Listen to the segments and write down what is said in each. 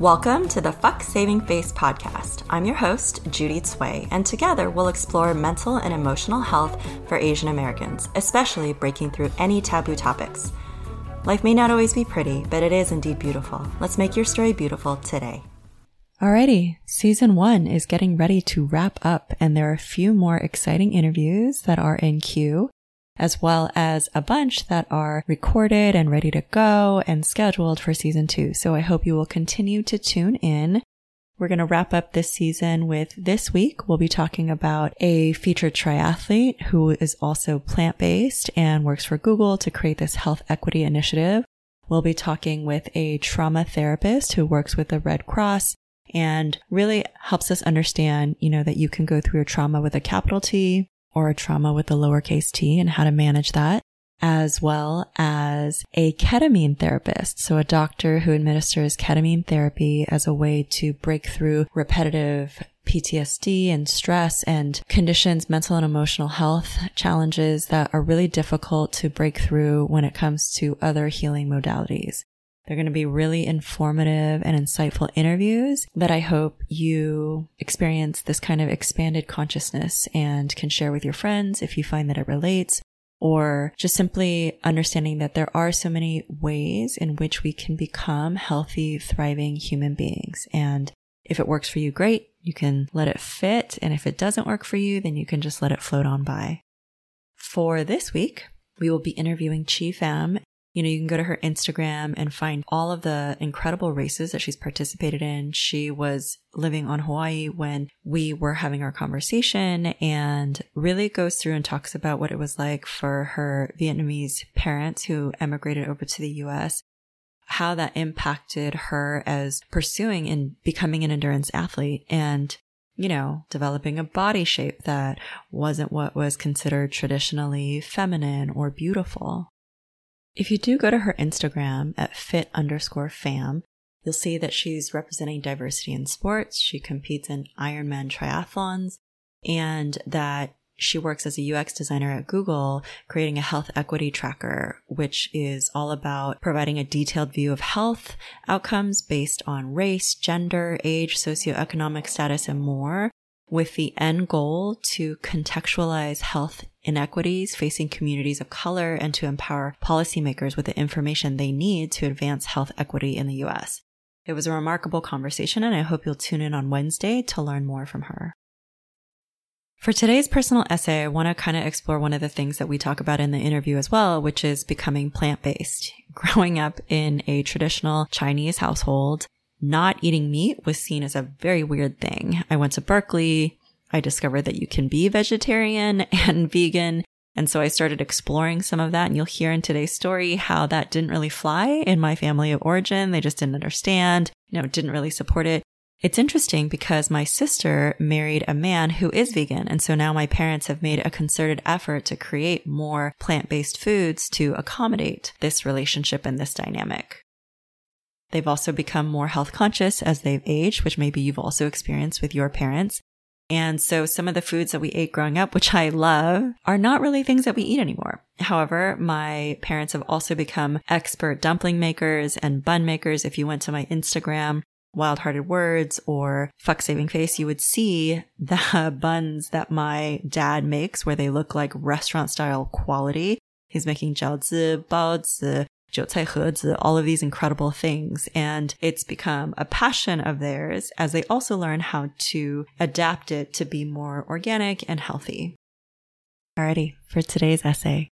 Welcome to the Fuck Saving Face podcast. I'm your host, Judy Tsuei, and together we'll explore mental and emotional health for Asian Americans, especially breaking through any taboo topics. Life may not always be pretty, but it is indeed beautiful. Let's make your story beautiful today. Alrighty, season one is getting ready to wrap up, and there are a few more exciting interviews that are in queue as well as a bunch that are recorded and ready to go and scheduled for season two. So I hope you will continue to tune in. We're going to wrap up this season with this week. We'll be talking about a featured triathlete who is also plant based and works for Google to create this health equity initiative. We'll be talking with a trauma therapist who works with the Red Cross and really helps us understand, you know, that you can go through a trauma with a capital T or trauma with a lowercase t and how to manage that, as well as a ketamine therapist. So a doctor who administers ketamine therapy as a way to break through repetitive PTSD and stress and conditions, mental and emotional health challenges that are really difficult to break through when it comes to other healing modalities. They're going to be really informative and insightful interviews that I hope you experience this kind of expanded consciousness and can share with your friends if you find that it relates or just simply understanding that there are so many ways in which we can become healthy, thriving human beings. And if it works for you, great. You can let it fit. And if it doesn't work for you, then you can just let it float on by. For this week, we will be interviewing Chi Pham you know, you can go to her Instagram and find all of the incredible races that she's participated in. She was living on Hawaii when we were having our conversation and really goes through and talks about what it was like for her Vietnamese parents who emigrated over to the US, how that impacted her as pursuing and becoming an endurance athlete and you know, developing a body shape that wasn't what was considered traditionally feminine or beautiful. If you do go to her Instagram at fit underscore fam, you'll see that she's representing diversity in sports. She competes in Ironman triathlons and that she works as a UX designer at Google, creating a health equity tracker, which is all about providing a detailed view of health outcomes based on race, gender, age, socioeconomic status, and more with the end goal to contextualize health inequities facing communities of color and to empower policymakers with the information they need to advance health equity in the US. It was a remarkable conversation, and I hope you'll tune in on Wednesday to learn more from her. For today's personal essay, I want to kind of explore one of the things that we talk about in the interview as well, which is becoming plant based. Growing up in a traditional Chinese household, not eating meat was seen as a very weird thing. I went to Berkeley. I discovered that you can be vegetarian and vegan. And so I started exploring some of that. And you'll hear in today's story how that didn't really fly in my family of origin. They just didn't understand, you know, didn't really support it. It's interesting because my sister married a man who is vegan. And so now my parents have made a concerted effort to create more plant based foods to accommodate this relationship and this dynamic. They've also become more health conscious as they've aged, which maybe you've also experienced with your parents. And so some of the foods that we ate growing up, which I love, are not really things that we eat anymore. However, my parents have also become expert dumpling makers and bun makers. If you went to my Instagram, Wild Hearted Words or Fuck Saving Face, you would see the buns that my dad makes where they look like restaurant style quality. He's making jiaozi, baozi, Jotsai all of these incredible things. And it's become a passion of theirs as they also learn how to adapt it to be more organic and healthy. Alrighty, for today's essay.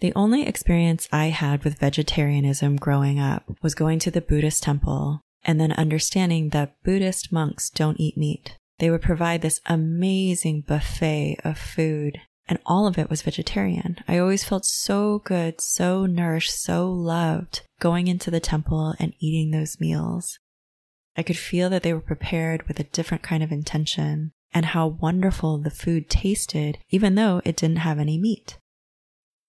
The only experience I had with vegetarianism growing up was going to the Buddhist temple and then understanding that Buddhist monks don't eat meat. They would provide this amazing buffet of food and all of it was vegetarian. I always felt so good, so nourished, so loved going into the temple and eating those meals. I could feel that they were prepared with a different kind of intention and how wonderful the food tasted, even though it didn't have any meat.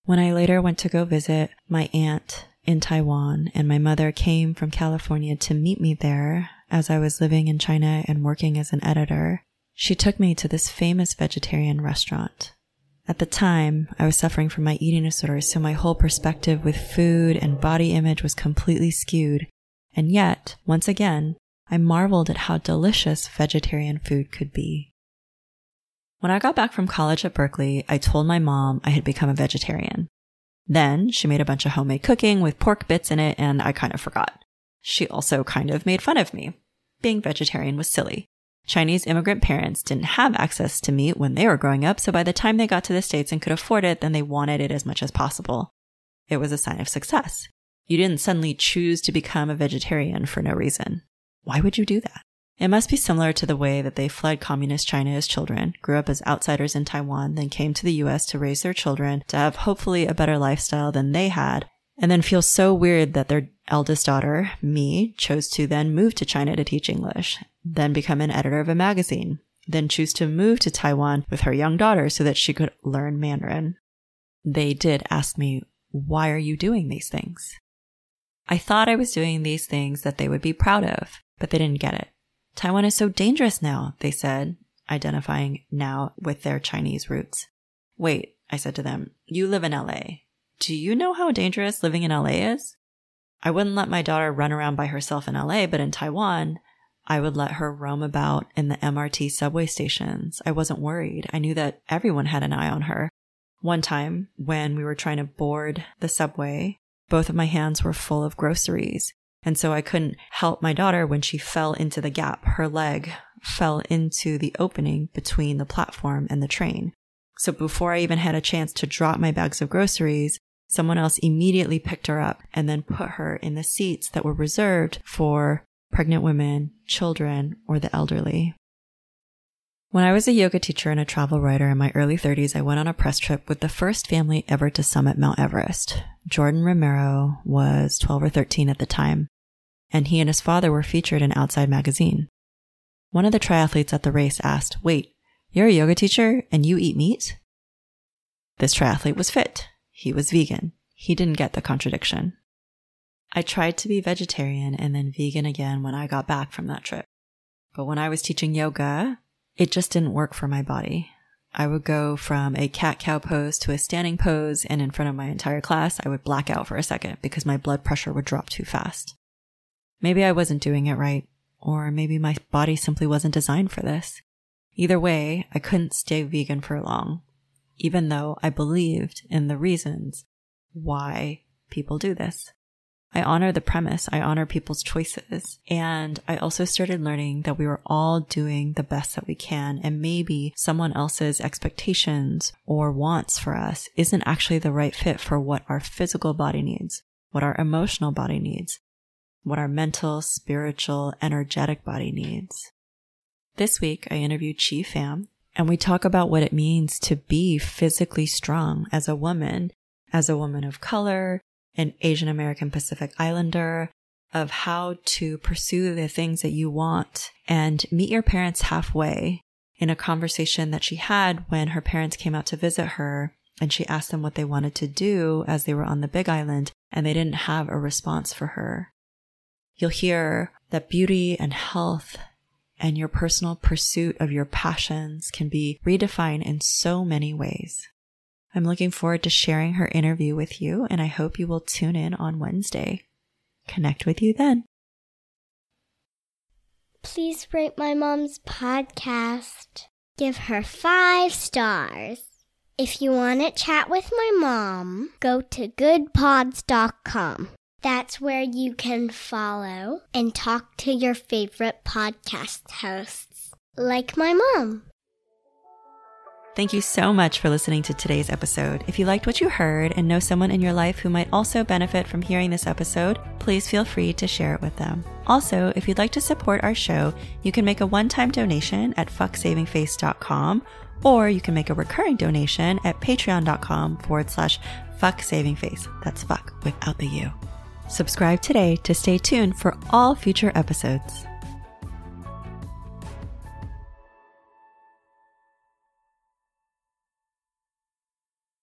When I later went to go visit my aunt in Taiwan and my mother came from California to meet me there as I was living in China and working as an editor, she took me to this famous vegetarian restaurant at the time, I was suffering from my eating disorder, so my whole perspective with food and body image was completely skewed. And yet, once again, I marveled at how delicious vegetarian food could be. When I got back from college at Berkeley, I told my mom I had become a vegetarian. Then she made a bunch of homemade cooking with pork bits in it, and I kind of forgot. She also kind of made fun of me. Being vegetarian was silly. Chinese immigrant parents didn't have access to meat when they were growing up, so by the time they got to the States and could afford it, then they wanted it as much as possible. It was a sign of success. You didn't suddenly choose to become a vegetarian for no reason. Why would you do that? It must be similar to the way that they fled communist China as children, grew up as outsiders in Taiwan, then came to the US to raise their children to have hopefully a better lifestyle than they had, and then feel so weird that their eldest daughter, me, chose to then move to China to teach English, then become an editor of a magazine, then choose to move to Taiwan with her young daughter so that she could learn Mandarin. They did ask me, why are you doing these things? I thought I was doing these things that they would be proud of, but they didn't get it. Taiwan is so dangerous now, they said, identifying now with their Chinese roots. Wait, I said to them, you live in LA. Do you know how dangerous living in LA is? I wouldn't let my daughter run around by herself in LA, but in Taiwan, I would let her roam about in the MRT subway stations. I wasn't worried. I knew that everyone had an eye on her. One time when we were trying to board the subway, both of my hands were full of groceries. And so I couldn't help my daughter when she fell into the gap. Her leg fell into the opening between the platform and the train. So before I even had a chance to drop my bags of groceries, someone else immediately picked her up and then put her in the seats that were reserved for pregnant women, children, or the elderly. When I was a yoga teacher and a travel writer in my early 30s, I went on a press trip with the first family ever to summit Mount Everest. Jordan Romero was 12 or 13 at the time, and he and his father were featured in Outside Magazine. One of the triathletes at the race asked, Wait, you're a yoga teacher and you eat meat? This triathlete was fit. He was vegan. He didn't get the contradiction. I tried to be vegetarian and then vegan again when I got back from that trip. But when I was teaching yoga, it just didn't work for my body. I would go from a cat cow pose to a standing pose, and in front of my entire class, I would black out for a second because my blood pressure would drop too fast. Maybe I wasn't doing it right, or maybe my body simply wasn't designed for this. Either way, I couldn't stay vegan for long, even though I believed in the reasons why people do this. I honor the premise. I honor people's choices. And I also started learning that we were all doing the best that we can. And maybe someone else's expectations or wants for us isn't actually the right fit for what our physical body needs, what our emotional body needs, what our mental, spiritual, energetic body needs. This week, I interviewed Chi Pham, and we talk about what it means to be physically strong as a woman, as a woman of color, an Asian American Pacific Islander, of how to pursue the things that you want and meet your parents halfway in a conversation that she had when her parents came out to visit her and she asked them what they wanted to do as they were on the big island and they didn't have a response for her. You'll hear that beauty and health and your personal pursuit of your passions can be redefined in so many ways. I'm looking forward to sharing her interview with you, and I hope you will tune in on Wednesday. Connect with you then. Please rate my mom's podcast. Give her five stars. If you want to chat with my mom, go to goodpods.com. That's where you can follow and talk to your favorite podcast hosts, like my mom. Thank you so much for listening to today's episode. If you liked what you heard and know someone in your life who might also benefit from hearing this episode, please feel free to share it with them. Also, if you'd like to support our show, you can make a one time donation at fucksavingface.com or you can make a recurring donation at patreon.com forward slash fucksavingface. That's fuck without the U. Subscribe today to stay tuned for all future episodes.